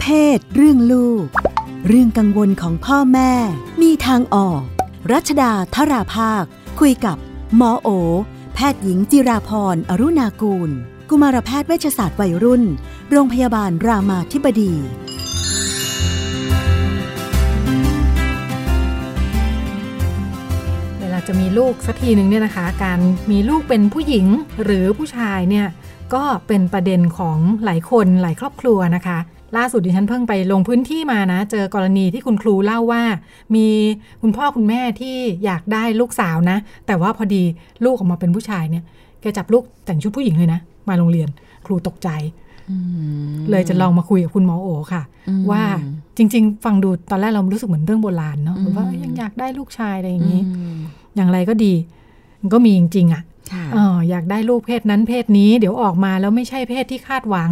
เพศ เรื่องลูก เรื่องกังวลของพ่อแม่ มีทางออก รัชดาธราภาค คุยกับหมอโอ แพทย์หญิงจิราพรอรุณากูล กุมารแพทย์เวชศาสตร์วัยรุ่น โรงพยาบาลรามาธิบดีเวลาจะมีลูกสักทีหนึ่งเนี่ยนะคะ การมีลูกเป็นผู้หญิงหรือผู้ชายเนี่ยก็เป็นประเด็นของหลายคนหลายครอบครัวนะคะ ล่าสุดดิฉันเพิ่งไปลงพื้นที่มานะ เจอกรณีที่คุณครูเล่าว่า มีคุณพ่อคุณแม่ที่อยากได้ลูกสาวนะ แต่ว่าพอดีลูกออกมาเป็นผู้ชายเนี่ยแกจับลูกแต่งชุดผู้หญิงเลยนะ มาโรงเรียนครูตกใจเลยจะลองมาคุยกับคุณหมอโอค่ะ ว่าจริง ๆ ฟังดูตอนแรกเรารู้สึกเหมือนเรื่องโบราณเนาะว่ายังอยากได้ลูกชายอะไรอย่างนี้ อย่างไรก็ดีมันก็มีจริงๆอะอออยากได้ลูกเพศนั้นเพศนี้ เดี๋ยวออกมาแล้วไม่ใช่เพศที่คาดหวัง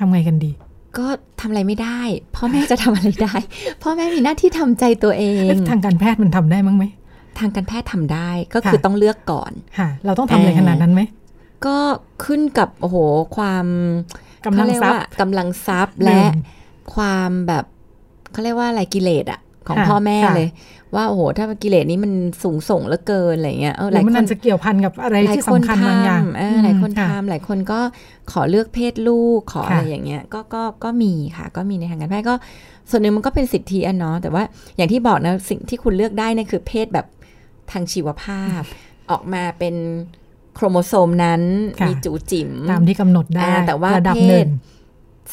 ทำไงกันดี ก็ทำอะไรไม่ได้ พ่อแม่จะทำอะไรได้ พ่อแม่มีหน้าที่ทำใจตัวเอง ทางการแพทย์มันทำได้มั้งไหม ทางการแพทย์ทำได้ก็คือต้องเลือกก่อนค่ะ เราต้องทำอะไรขนาดนั้นไหมก็ขึ้นกับโอ้โหความกำลังทรัพย์กำลังทรัพย์และความแบบเขาเรียกว่าอะไรกิเลสอะ ของพ่อแม่เลย ว่าโอ้โหถ้ากิเลสนี้มันสูงส่งเหลือเกินอะไรเงี้ยเออหลายคนจะเกี่ยวพันกับอะไรที่สำคัญบางอย่างหลายคนทำหลายคนก็ขอเลือกเพศลูกขออะไรอย่างเงี้ยก็ก็ก็มีค่ะ ก็มีในทางการแพทย์ก็ ส่วนหนึ่งมันก็เป็นสิทธิอันเนาะแต่ว่าอย่างที่บอกนะสิ่งที่คุณเลือกได้นี่คือเพศแบบทางชีวภาพ ออกมาเป็นโครโมโซมนั้นมีจูจิ๋มตามที่กำหนดได้แต่ว่าเพศ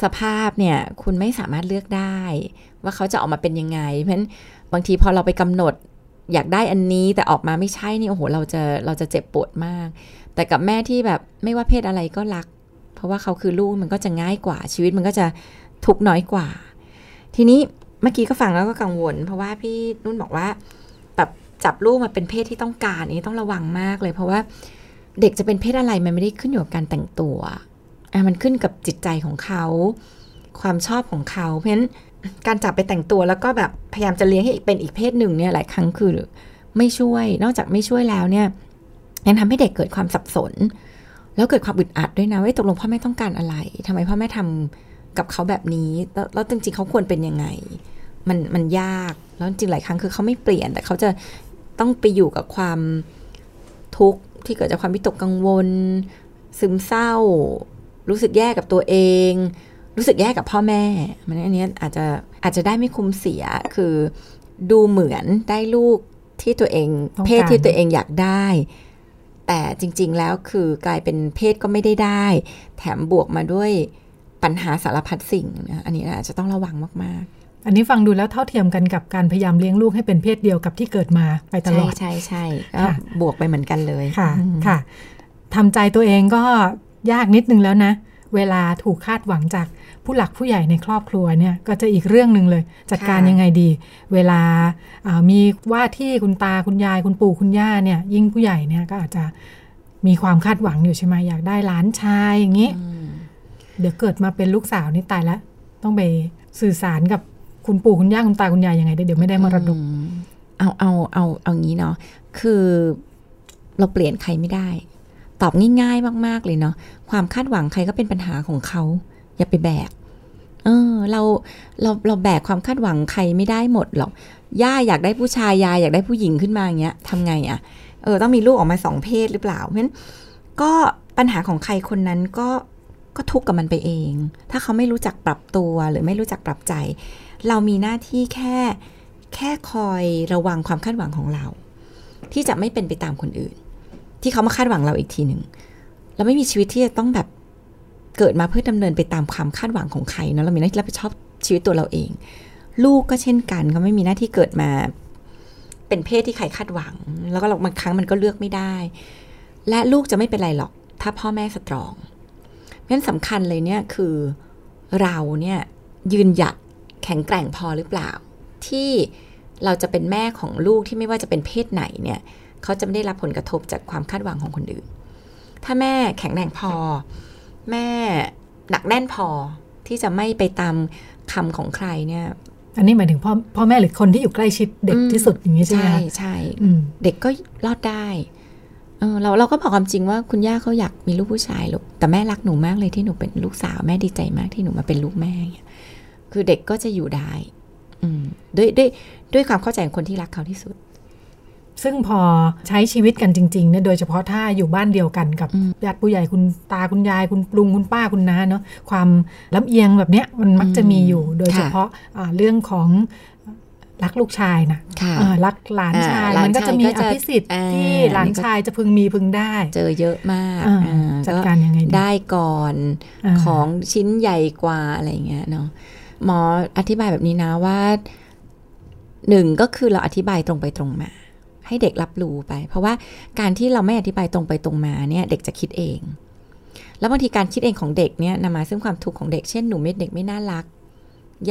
สภาพเนี่ยคุณไม่สามารถเลือกได้ ว่าเขาจะออกมาเป็นยังไง เพราะฉะนั้นบางทีพอเราไปกำหนดอยากได้อันนี้แต่ออกมาไม่ใช่นี่โอ้โหเราจะเราจะเจ็บปวดมาก แต่กับแม่ที่แบบไม่ว่าเพศอะไรก็รัก เพราะว่าเขาคือลูกมันก็จะง่ายกว่าชีวิตมันก็จะทุกน้อยกว่า ทีนี้เมื่อกี้ก็ฟังแล้วก็กังวล เพราะว่าพี่นุ่นบอกว่าแบบจับลูกมาเป็นเพศที่ต้องการนี้ต้องระวังมากเลย เพราะว่าเด็กจะเป็นเพศอะไรมันไม่ได้ขึ้นอยู่กับการแต่งตัว มันขึ้นกับจิตใจของเขา ความชอบของเขา เพราะฉะนั้นการจับไปแต่งตัวแล้วก็แบบพยายามจะเลี้ยงให้เป็นอีกเพศหนึ่งเนี่ยหลายครั้งคือไม่ช่วย นอกจากไม่ช่วยแล้วเนี่ยยังทำให้เด็กเกิดความสับสน แล้วเกิดความอึดอัดด้วยนะว่าตกลงพ่อแม่ต้องการอะไรทำไมพ่อแม่ทำกับเขาแบบนี้แล้วจริงๆเขาควรเป็นยังไง มันมันยากแล้วจริงหลายครั้งคือเขาไม่เปลี่ยน แต่เขาจะต้องไปอยู่กับความทุกข์ที่เกิดจากความวิตกกังวล ซึมเศร้า รู้สึกแย่กับตัวเอง รู้สึกแย่กับพ่อแม่ มันอันนี้อาจจะอาจจะได้ไม่คุ้มเสียคือดูเหมือนได้ลูกที่ตัวเอง เพศที่ตัวเองอยากได้ แต่จริง ๆ แล้วคือกลายเป็นเพศก็ไม่ได้ได้ แถมบวกมาด้วยปัญหาสารพัดสิ่งนะอันนี้อาจจะต้องระวังมากๆ อันนี้ฟังดูแล้วเท่าเทียมกันกับการพยายามเลี้ยงลูกให้เป็นเพศเดียวกับที่เกิดมาไปตลอด ใช่ใช่ใช่บวกไปเหมือนกันเลยค่ะค่ะทำใจตัวเองก็ ยากนิดนึงแล้วนะ เวลาถูกคาดหวังจากผู้หลักผู้ใหญ่ในครอบครัวเนี่ยก็จะอีกเรื่องหนึ่งเลย จัดการยังไงดี เวลามีว่าที่คุณตาคุณยายคุณปู่คุณย่าเนี่ยยิ่งผู้ใหญ่เนี่ยก็อาจจะมีความคาดหวังอยู่ใช่ไหมอยากได้หลานชายอย่างนี้ เดี๋ยวเกิดมาเป็นลูกสาวนี่ตายแล้ว ต้องไปสื่อสารกับคุณปู่คุณย่าคุณตาคุณยายยังไงเดี๋ยวไม่ได้มรดกเอาเอาเอาเอางี้เนาะคือเราเปลี่ยนใครไม่ได้ ตอบง่ายๆมากๆเลยเนาะความคาดหวังใครก็เป็นปัญหาของเขา อย่าไปแบกเออเราเราเราแบกความคาดหวังใครไม่ได้หมดหรอกย่าอยากได้ผู้ชายยายอยากได้ผู้หญิงขึ้นมาอย่างเงี้ยทำไงอะ่ะเออต้องมีลูกออกมาสองเพศหรือเปล่าเพราะฉะนั้นก็ปัญหาของใครคนนั้นก็ก็ทุกข์กับมันไปเอง ถ้าเขาไม่รู้จักปรับตัวหรือไม่รู้จักปรับใจ เรามีหน้าที่แค่แค่คอยระวังความคาดหวังของเรา ที่จะไม่เป็นไปตามคนอื่น ที่เขามาคาดหวังเราอีกทีหนึ่งเราไม่มีชีวิตที่จะต้องแบบเกิดมาเพื่อดำเนินไปตามความคาดหวังของใครเนาะเรามีหน้าที่รับผิดชอบชีวิตตัวเราเอง ลูกก็เช่นกันเขาไม่มีหน้าที่เกิดมา เป็นเพศที่ใครคาดหวัง แล้วก็บางครั้งมันก็เลือกไม่ได้ และลูกจะไม่เป็นไรหรอก ถ้าพ่อแม่สตรองเพราะฉะนั้นสำคัญเลยเนี่ยคือเราเนี่ยยืนหยัดแข็งแกร่งพอหรือเปล่า ที่เราจะเป็นแม่ของลูกที่ไม่ว่าจะเป็นเพศไหนเนี่ย เขาจะไม่ได้รับผลกระทบจากความคาดหวังของคนอื่น ถ้าแม่แข็งแรงพอ แม่หนักแน่นพอที่จะไม่ไปตามคำของใครเนี่ย อันนี้หมายถึงพ่อพ่อแม่หรือคนที่อยู่ใกล้ชิดเด็กที่สุดอย่างนี้ใช่ไหมใช่ใช่เด็กก็รอดได้เออเราเราก็บอกความจริงว่าคุณย่าเขาอยากมีลูกผู้ชายลูกแต่แม่รักหนูมากเลยที่หนูเป็นลูกสาวแม่ดีใจมากที่หนูมาเป็นลูกแม่คือเด็กก็จะอยู่ได้ อืมด้วยด้วยด้วยความเข้าใจของคนที่รักเขาที่สุด ซึ่งพอใช้ชีวิตกันจริงๆเนี่ยโดยเฉพาะถ้าอยู่บ้านเดียวกันกับญาติผู้ใหญ่คุณตาคุณยายคุณลุงคุณป้าคุณน้าเนาะความลำเอียงแบบเนี้ยมันมักจะมีอยู่ โดยเฉพาะะเรื่องของรักลูกชายนะรักหลานชาย มันก็จะมีอภิสิทธิ์ที่หลานชายจะพึงมีพึงได้ เจอเยอะมากจัดการยังไงได้ก่อนของชิ้นใหญ่กว่าอะไรเงี้ยเนาะหมออธิบายแบบนี้นะว่าหนึ่งก็คือเราอธิบายตรงไปตรงมา ให้เด็กรับรู้ไป เพราะว่าการที่เราไม่อธิบายตรงไปตรงมาเนี่ยเด็กจะคิดเอง แล้วบางทีการคิดเองของเด็กเนี่ยนำมาซึ่งความทุกข์ของเด็กเช่นหนูเม็ดเด็กไม่น่ารัก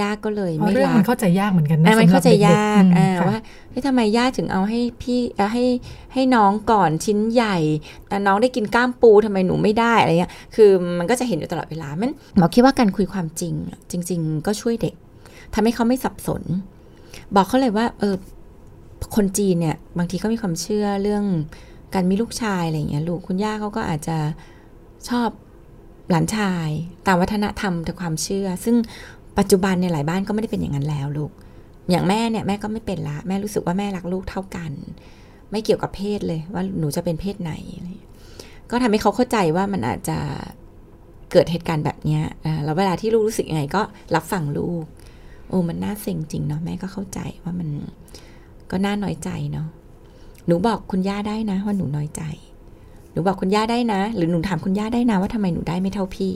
ยากก็เลยไม่รักมันเข้าใจยากเหมือนกันนะมันเข้าใจยากว่าเฮ้ยทำไมย่าถึงเอาให้พี่ให้ให้น้องก่อนชิ้นใหญ่แต่น้องได้กินก้ามปูทำไมหนูไม่ได้อะไรเงี้ยคือมันก็จะเห็นอยู่ตลอดเวลามันหมอคิดว่าการคุยความจริง จริง ๆ ก็ช่วยเด็กทำให้เขาไม่สับสน บอกเขาเลยว่าเออ คนจีนเนี่ยบางทีเขามีความเชื่อเรื่องการมีลูกชายอะไรเงี้ยลูกคุณย่าเขาก็อาจจะชอบหลานชายตามวัฒนธรรมแต่ความเชื่อ ซึ่งปัจจุบันในหลายบ้านก็ไม่ได้เป็นอย่างนั้นแล้วลูก อย่างแม่เนี่ยแม่ก็ไม่เป็นละ แม่รู้สึกว่าแม่รักลูกเท่ากัน ไม่เกี่ยวกับเพศเลยว่าหนูจะเป็นเพศไหน ก็ทำให้เขาเข้าใจว่ามันอาจจะเกิดเหตุการณ์แบบนี้แล้วเวลาที่ลูกรู้สึกยังไงก็รับฟังลูก โอ้มันน่าเซ็งจริงเนาะแม่ก็เข้าใจว่ามัน ก็น่าน้อยใจเนาะหนูบอกคุณย่าได้นะ ว่าหนูน้อยใจ หนูบอกคุณย่าได้นะ หรือหนูถามคุณย่าได้นะว่าทำไมหนูได้ไม่เท่าพี่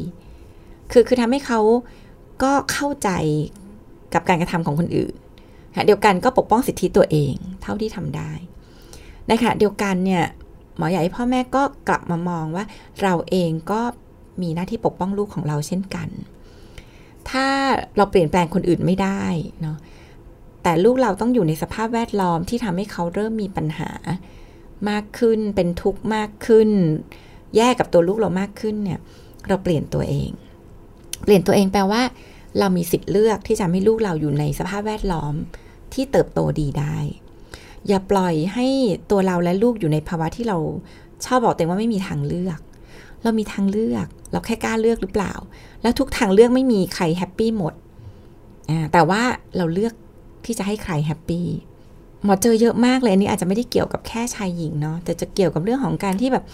คือคือทำให้เขาก็เข้าใจกับการกระทำของคนอื่นขณะเดียวกันก็ปกป้องสิทธิตัวเอง เท่าที่ทำได้ในขณะเดียวกันเนี่ยหมอใหญ่พ่อแม่ก็กลับมามองว่าเราเองก็มีหน้าที่ปกป้องลูกของเราเช่นกัน ถ้าเราเปลี่ยนแปลงคนอื่นไม่ได้เนาะ แต่ลูกเราต้องอยู่ในสภาพแวดล้อมที่ทำให้เขาเริ่มมีปัญหามากขึ้น เป็นทุกข์มากขึ้น แย่กับตัวลูกเรามากขึ้นเนี่ย เราเปลี่ยนตัวเอง เปลี่ยนตัวเองแปลว่า เรามีสิทธิ์เลือกที่จะให้ลูกเราอยู่ในสภาพแวดล้อมที่เติบโตดีได้ อย่าปล่อยให้ตัวเราและลูกอยู่ในภาวะที่เราชอบบอกตัวเองว่าไม่มีทางเลือก เรามีทางเลือก เราแค่กล้าเลือกหรือเปล่า แล้วทุกทางเลือกไม่มีใคร happy หมด แต่ว่าเราเลือก ที่จะให้ใคร happy หมอเจอเยอะมากเลยอันนี้อาจจะไม่ได้เกี่ยวกับแค่ชายหญิงเนาะแต่จะเกี่ยวกับเรื่องของการที่แบบ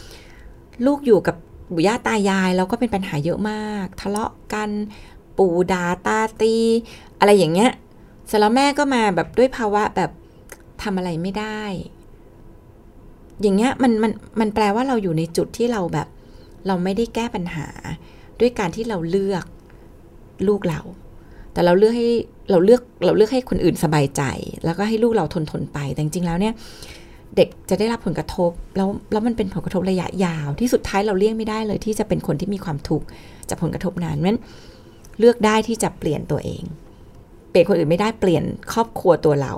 ลูกอยู่กับปู่ย่าตายายแล้วก็เป็นปัญหาเยอะมาก ทะเลาะกันปู่ด่าตาตี อะไรอย่างเงี้ยเสร็จแล้วแม่ก็มาแบบด้วยภาวะแบบทำอะไรไม่ได้ อย่างเงี้ยมันมันมันแปลว่าเราอยู่ในจุดที่เราแบบ เราไม่ได้แก้ปัญหา ด้วยการที่เราเลือกลูกเรา แต่เราเลือกให้เราเลือกเราเลือกให้คนอื่นสบายใจ แล้วก็ให้ลูกเราทนทนไป แต่จริงๆแล้วเนี่ยเด็กจะได้รับผลกระทบ แล้วแล้วมันเป็นผลกระทบระยะยาว ที่สุดท้ายเราเลี่ยงไม่ได้เลย ที่จะเป็นคนที่มีความทุกข์จากผลกระทบนั้นเพราะเลือกได้ที่จะเปลี่ยนตัวเอง เปลี่ยนคนอื่นไม่ได้เปลี่ยนครอบครัวตัวเรา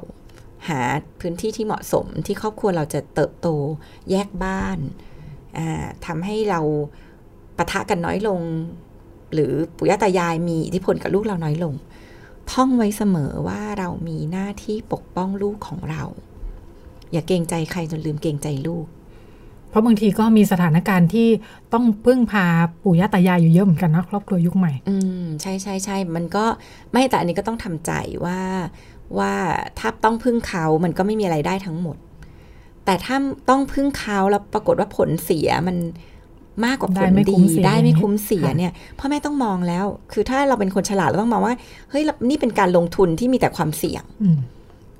หาพื้นที่ที่เหมาะสมที่ครอบครัวเราจะเติบโตแยกบ้านทำให้เราปะทะกันน้อยลง หรือปุยตายายมีอิทธิพลกับลูกเราน้อยลง ท่องไว้เสมอว่าเรามีหน้าที่ปกป้องลูกของเรา อย่าเกรงใจใครจนลืมเกรงใจลูก เพราะบางทีก็มีสถานการณ์ที่ต้องพึ่งพาปู่ย่าตายายอยู่เยอะเหมือนกันนะครอบครัวยุคใหม่ อืมใช่ใช่ใช่มันก็ไม่แต่อันนี้ก็ต้องทำใจว่าว่าถ้าต้องพึ่งเขา มันก็ไม่มีอะไรได้ทั้งหมด แต่ถ้าต้องพึ่งเขาแล้วปรากฏว่าผลเสียมัน มากกว่าผลดีได้ไม่คุ้มเสียเนี่ยพ่อแม่ต้องมองแล้ว คือถ้าเราเป็นคนฉลาดเราต้องมองว่าเฮ้ยนี่เป็นการลงทุนที่มีแต่ความเสี่ยง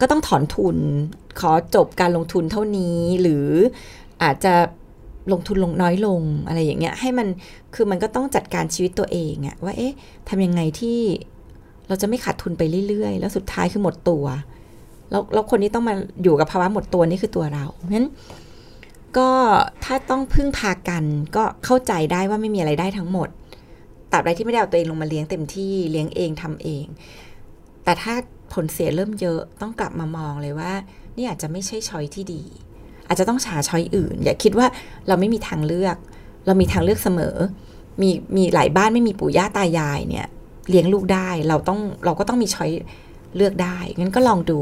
ก็ต้องถอนทุน ขอจบการลงทุนเท่านี้ หรืออาจจะลงทุนลงน้อยลงอะไรอย่างเงี้ย ให้มันคือมันก็ต้องจัดการชีวิตตัวเองอะว่าเอ๊ะทำยังไงที่เราจะไม่ขาดทุนไปเรื่อยๆ แล้วสุดท้ายคือหมดตัว แล้วแล้วคนนี้ต้องมาอยู่กับภาวะหมดตัวนี่คือตัวเราเพราะฉะนั้น ก็ถ้าต้องพึ่งพากันก็เข้าใจได้ว่าไม่มีอะไรได้ทั้งหมดตราบใดที่ไม่ได้เอาตัวเองลงมาเลี้ยงเต็มที่เลี้ยงเองทำเอง แต่ถ้าผลเสียเริ่มเยอะต้องกลับมามองเลยว่า นี่อาจจะไม่ใช่ช้อยที่ดี อาจจะต้องหาช้อยอื่น อย่าคิดว่าเราไม่มีทางเลือก เรามีทางเลือกเสมอ มีมีหลายบ้านไม่มีปู่ย่าตายายเนี่ย เลี้ยงลูกได้เราต้องเราก็ต้องมีช้อยเลือกได้งั้นก็ลองดู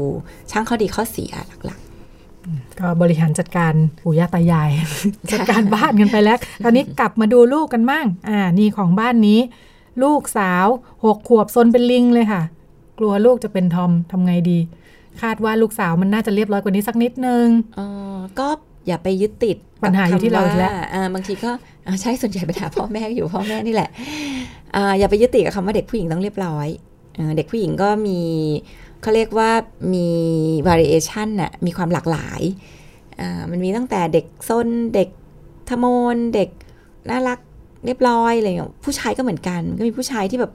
ช่างข้อดีข้อเสียหลัก ก็บริหารจัดการปู่ย่าตายาย จัดการบ้านกันไปแล้ว ตอนนี้กลับมาดูลูกกันมั่ง อ่า นี่ของบ้านนี้ ลูกสาวหกขวบซนเป็นลิงเลยค่ะ กลัวลูกจะเป็นทอมทำไงดี คาดว่าลูกสาวมันน่าจะเรียบร้อยกว่านี้สักนิดนึงเออก็อย่าไปยึดติดปัญหาอยู่ที่เราอีกแล้วบคำอ่าบางทีก็อ่าใช่ส่วนใหญ่ปัญหาพ่อแม่อยู่พ่อแม่นี่แหละอ่าอย่าไปยึดติดกับคำว่าเด็กผู้หญิงต้องเรียบร้อยเออเด็กผู้หญิงก็มี เขาเรียกว่ามี variation น่ะมีความหลากหลายอ่ามันมีตั้งแต่เด็กซนเด็กทะโมนเด็กน่ารักเรียบร้อยอะไรอย่างเงี้ยผู้ชายก็เหมือนกันก็มีผู้ชายที่แบบ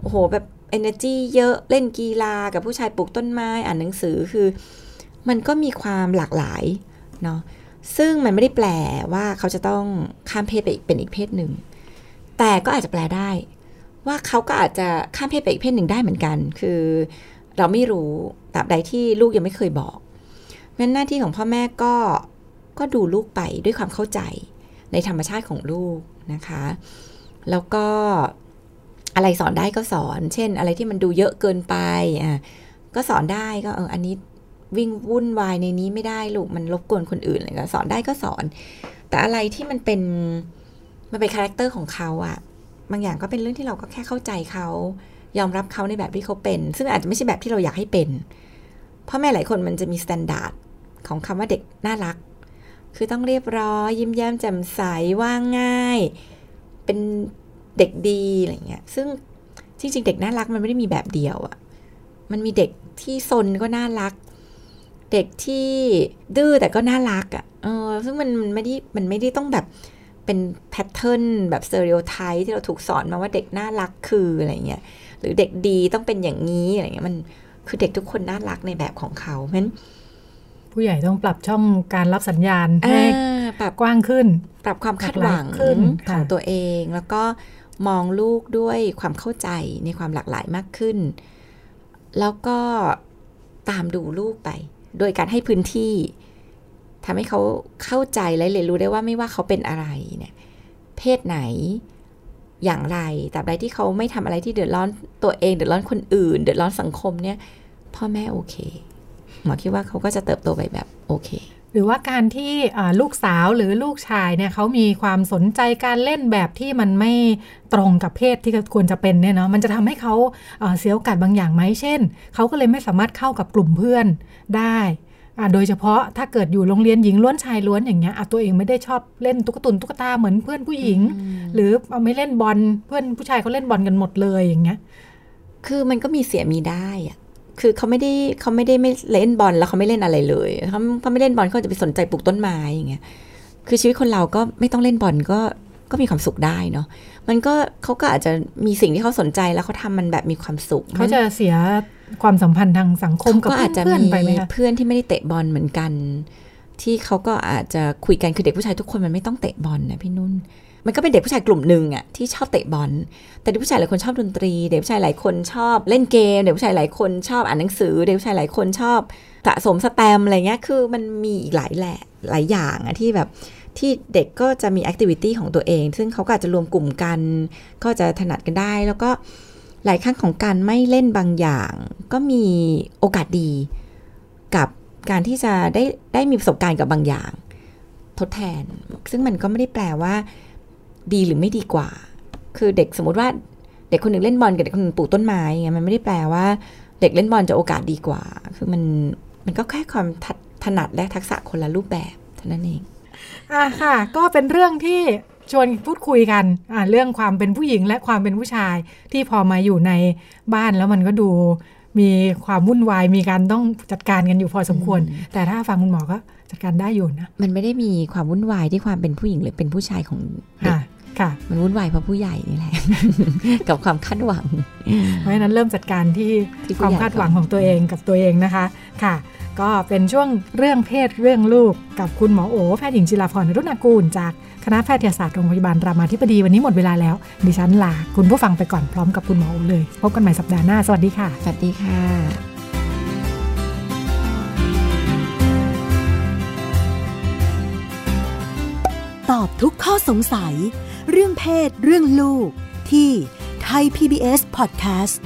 โอ้โหแบบ energy เยอะเล่นกีฬากับผู้ชายปลูกต้นไม้อ่านหนังสือคือ มันก็มีความหลากหลายเนาะซึ่งมันไม่ได้แปลว่าเขาจะต้องข้ามเพศไปอีกเป็นอีกเพศหนึ่ง แต่ก็อาจจะแปลได้ ว่าเขาก็อาจจะข้ามเพศไปอีกเพศหนึ่งได้เหมือนกัน คือ เราไม่รู้ตราบใดที่ลูกยังไม่เคยบอกเพราะฉะนั้นหน้าที่ของพ่อแม่ก็ก็ดูลูกไปด้วยความเข้าใจในธรรมชาติของลูกนะคะ แล้วก็อะไรสอนได้ก็สอน เช่น อะไรที่มันดูเยอะเกินไปอะก็สอนได้ก็เอออันนี้วิ่งวุ่นวายในนี้ไม่ได้ลูกมันรบกวนคนอื่นอะไรก็สอนได้ก็สอน แต่อะไรที่มันเป็นมันเป็น character ของเขาอะบางอย่างก็เป็นเรื่องที่เราก็แค่เข้าใจเขา ยอมรับเขาในแบบที่เขาเป็น ซึ่งอาจจะไม่ใช่แบบที่เราอยากให้เป็นพ่อแม่หลายคนมันจะมีมาตรฐานของคำว่าเด็กน่ารัก คือต้องเรียบร้อย ยิ้มแย้มแจ่มใสว่าง่าย เป็นเด็กดีอะไรเงี้ย ซึ่งจริงๆเด็กน่ารักมันไม่ได้มีแบบเดียวอะมันมีเด็กที่ซนก็น่ารัก เด็กที่ดื้อแต่ก็น่ารักอะ่ะเออซึ่งมันมันไม่ได้มันไม่ได้ต้องแบบเป็น pattern แบบ stereotype ที่เราถูกสอนมาว่าเด็กน่ารักคืออะไรเงี้ย หรือเด็กดีต้องเป็นอย่างนี้อะไรเงี้ยมันคือเด็กทุกคนน่ารักในแบบของเขาเพราะฉะนั้นผู้ใหญ่ต้องปรับช่องการรับสัญญาณให้อ่าปรับกว้างขึ้น ปรับความคาดหวังหลากหลายขึ้นของค่ะตัวเอง แล้วก็มองลูกด้วยความเข้าใจในความหลากหลายมากขึ้น แล้วก็ตามดูลูกไป โดยการให้พื้นที่ทำให้เขาเข้าใจและเรียนรู้ได้ว่าไม่ว่าเขาเป็นอะไรเนี่ย เพศไหน อย่างไรแต่ใดที่เขาไม่ทำอะไรที่เดือดร้อนตัวเอง เดือดร้อนคนอื่น เดือดร้อนสังคมเนี่ย พ่อแม่โอเค หมอคิดว่าเขาก็จะเติบโตไปแบบโอเค หรือว่าการที่ลูกสาวหรือลูกชายเนี่ยเขามีความสนใจการเล่นแบบที่มันไม่ตรงกับเพศที่ควรจะเป็นเนี่ยเนาะมันจะทำให้เขาเสียโอกาสบางอย่างไหมเช่นเขาก็เลยไม่สามารถเข้ากับกลุ่มเพื่อนได้ โดยเฉพาะถ้าเกิดอยู่โรงเรียนหญิงล้วนชายล้วนอย่างเงี้ยอะตัวเองไม่ได้ชอบเล่นตุ๊กตุนตุ๊กตาเหมือนเพื่อนผู้หญิง หรือเอาไม่เล่นบอลเพื่อนผู้ชายเขาเล่นบอลกันหมดเลยอย่างเงี้ย คือมันก็มีเสียมีได้อะคือเขาไม่ได้เขาไม่ได้ไม่เล่นบอลแล้วเขาไม่เล่นอะไรเลยเขาเขาไม่เล่นบอลเขาจะไปสนใจปลูกต้นไม้อย่างเงี้ยคือชีวิตคนเราก็ไม่ต้องเล่นบอลก็ก็มีความสุขได้เนาะมันก็เขาก็อาจจะมีสิ่งที่เขาสนใจแล้วเขาทำมันแบบมีความสุขเขาจะเสีย ความสัมพันธ์ทางสังคมเขากับก็อาจจะเพื่อนมีๆไปไหมคะเพื่อนที่ไม่ได้เตะบอลเหมือนกัน ที่เขาก็อาจจะคุยกันคือเด็กผู้ชายทุกคนมันไม่ต้องเตะบอลนะพี่นุ่นมันก็เป็นเด็กผู้ชายกลุ่มหนึ่งอะที่ชอบเตะบอล แต่เด็กผู้ชายหลายคนชอบดนตรี เด็กผู้ชายหลายคนชอบเล่นเกม เด็กผู้ชายหลายคนชอบอ่านหนังสือ เด็กผู้ชายหลายคนชอบสะสมสแตมป์อะไรเงี้ย คือมันมีอีกหลายแหละหลายอย่างอะที่แบบที่เด็กก็จะมีแอคทิวิตี้ของตัวเอง ซึ่งเขาก็อาจจะรวมกลุ่มกัน ก็จะถนัดกันได้ แล้วก็ หลายครั้งของการไม่เล่นบางอย่าง ก็มีโอกาสดีกับการที่จะได้ได้มีประสบการณ์กับบางอย่าง ทดแทน ซึ่งมันก็ไม่ได้แปลว่า ดีหรือไม่ดีกว่า คือเด็กสมมติว่าเด็กคนหนึ่งเล่นบอลกับเด็กคนหนึ่งปลูกต้นไม้เงี้ยมันไม่ได้แปลว่า เด็กเล่นบอลจะโอกาสดีกว่า คือมันมันก็แค่ความถถนัดและทักษะคนละรูปแบบเท่านั้นเองอะค่ะ ก็เป็นเรื่องที่ ชวนพูดคุยกันอะเรื่องความเป็นผู้หญิงและความเป็นผู้ชายที่พอมาอยู่ในบ้านแล้วมันก็ดูมีความวุ่นวายมีการต้องจัดการกันอยู่พอสมควร แต่ถ้าฟังคุณหมอก็จัดการได้อยู่นะ มันไม่ได้มีความวุ่นวายที่ความเป็นผู้หญิงหรือเป็นผู้ชายของเด็กค่ะค่ะมันวุ่นวายเพราะผู้ใหญ่นี่แหละ กับความคาดหวัง เพราะฉะนั้นเริ่มจัดการที่ที่ผู้ความใหญ่คาดหวังของตัวเองกับตัวเองนะคะค่ะ ก็เป็นช่วงเรื่องเพศเรื่องลูกกับคุณหมอโอแพทย์หญิงจิราพรรุณากูลจาก คณะแพทยศาสตร์โรงพยาบาลรามาธิบดีวันนี้หมดเวลาแล้ว ดิฉันลาคุณผู้ฟังไปก่อนพร้อมกับคุณหมอเลย พบกันใหม่สัปดาห์หน้า สวัสดีค่ะ สวัสดีค่ะตอบทุกข้อสงสัย เรื่องเพศ เรื่องลูก ที่ไทย PBS Podcast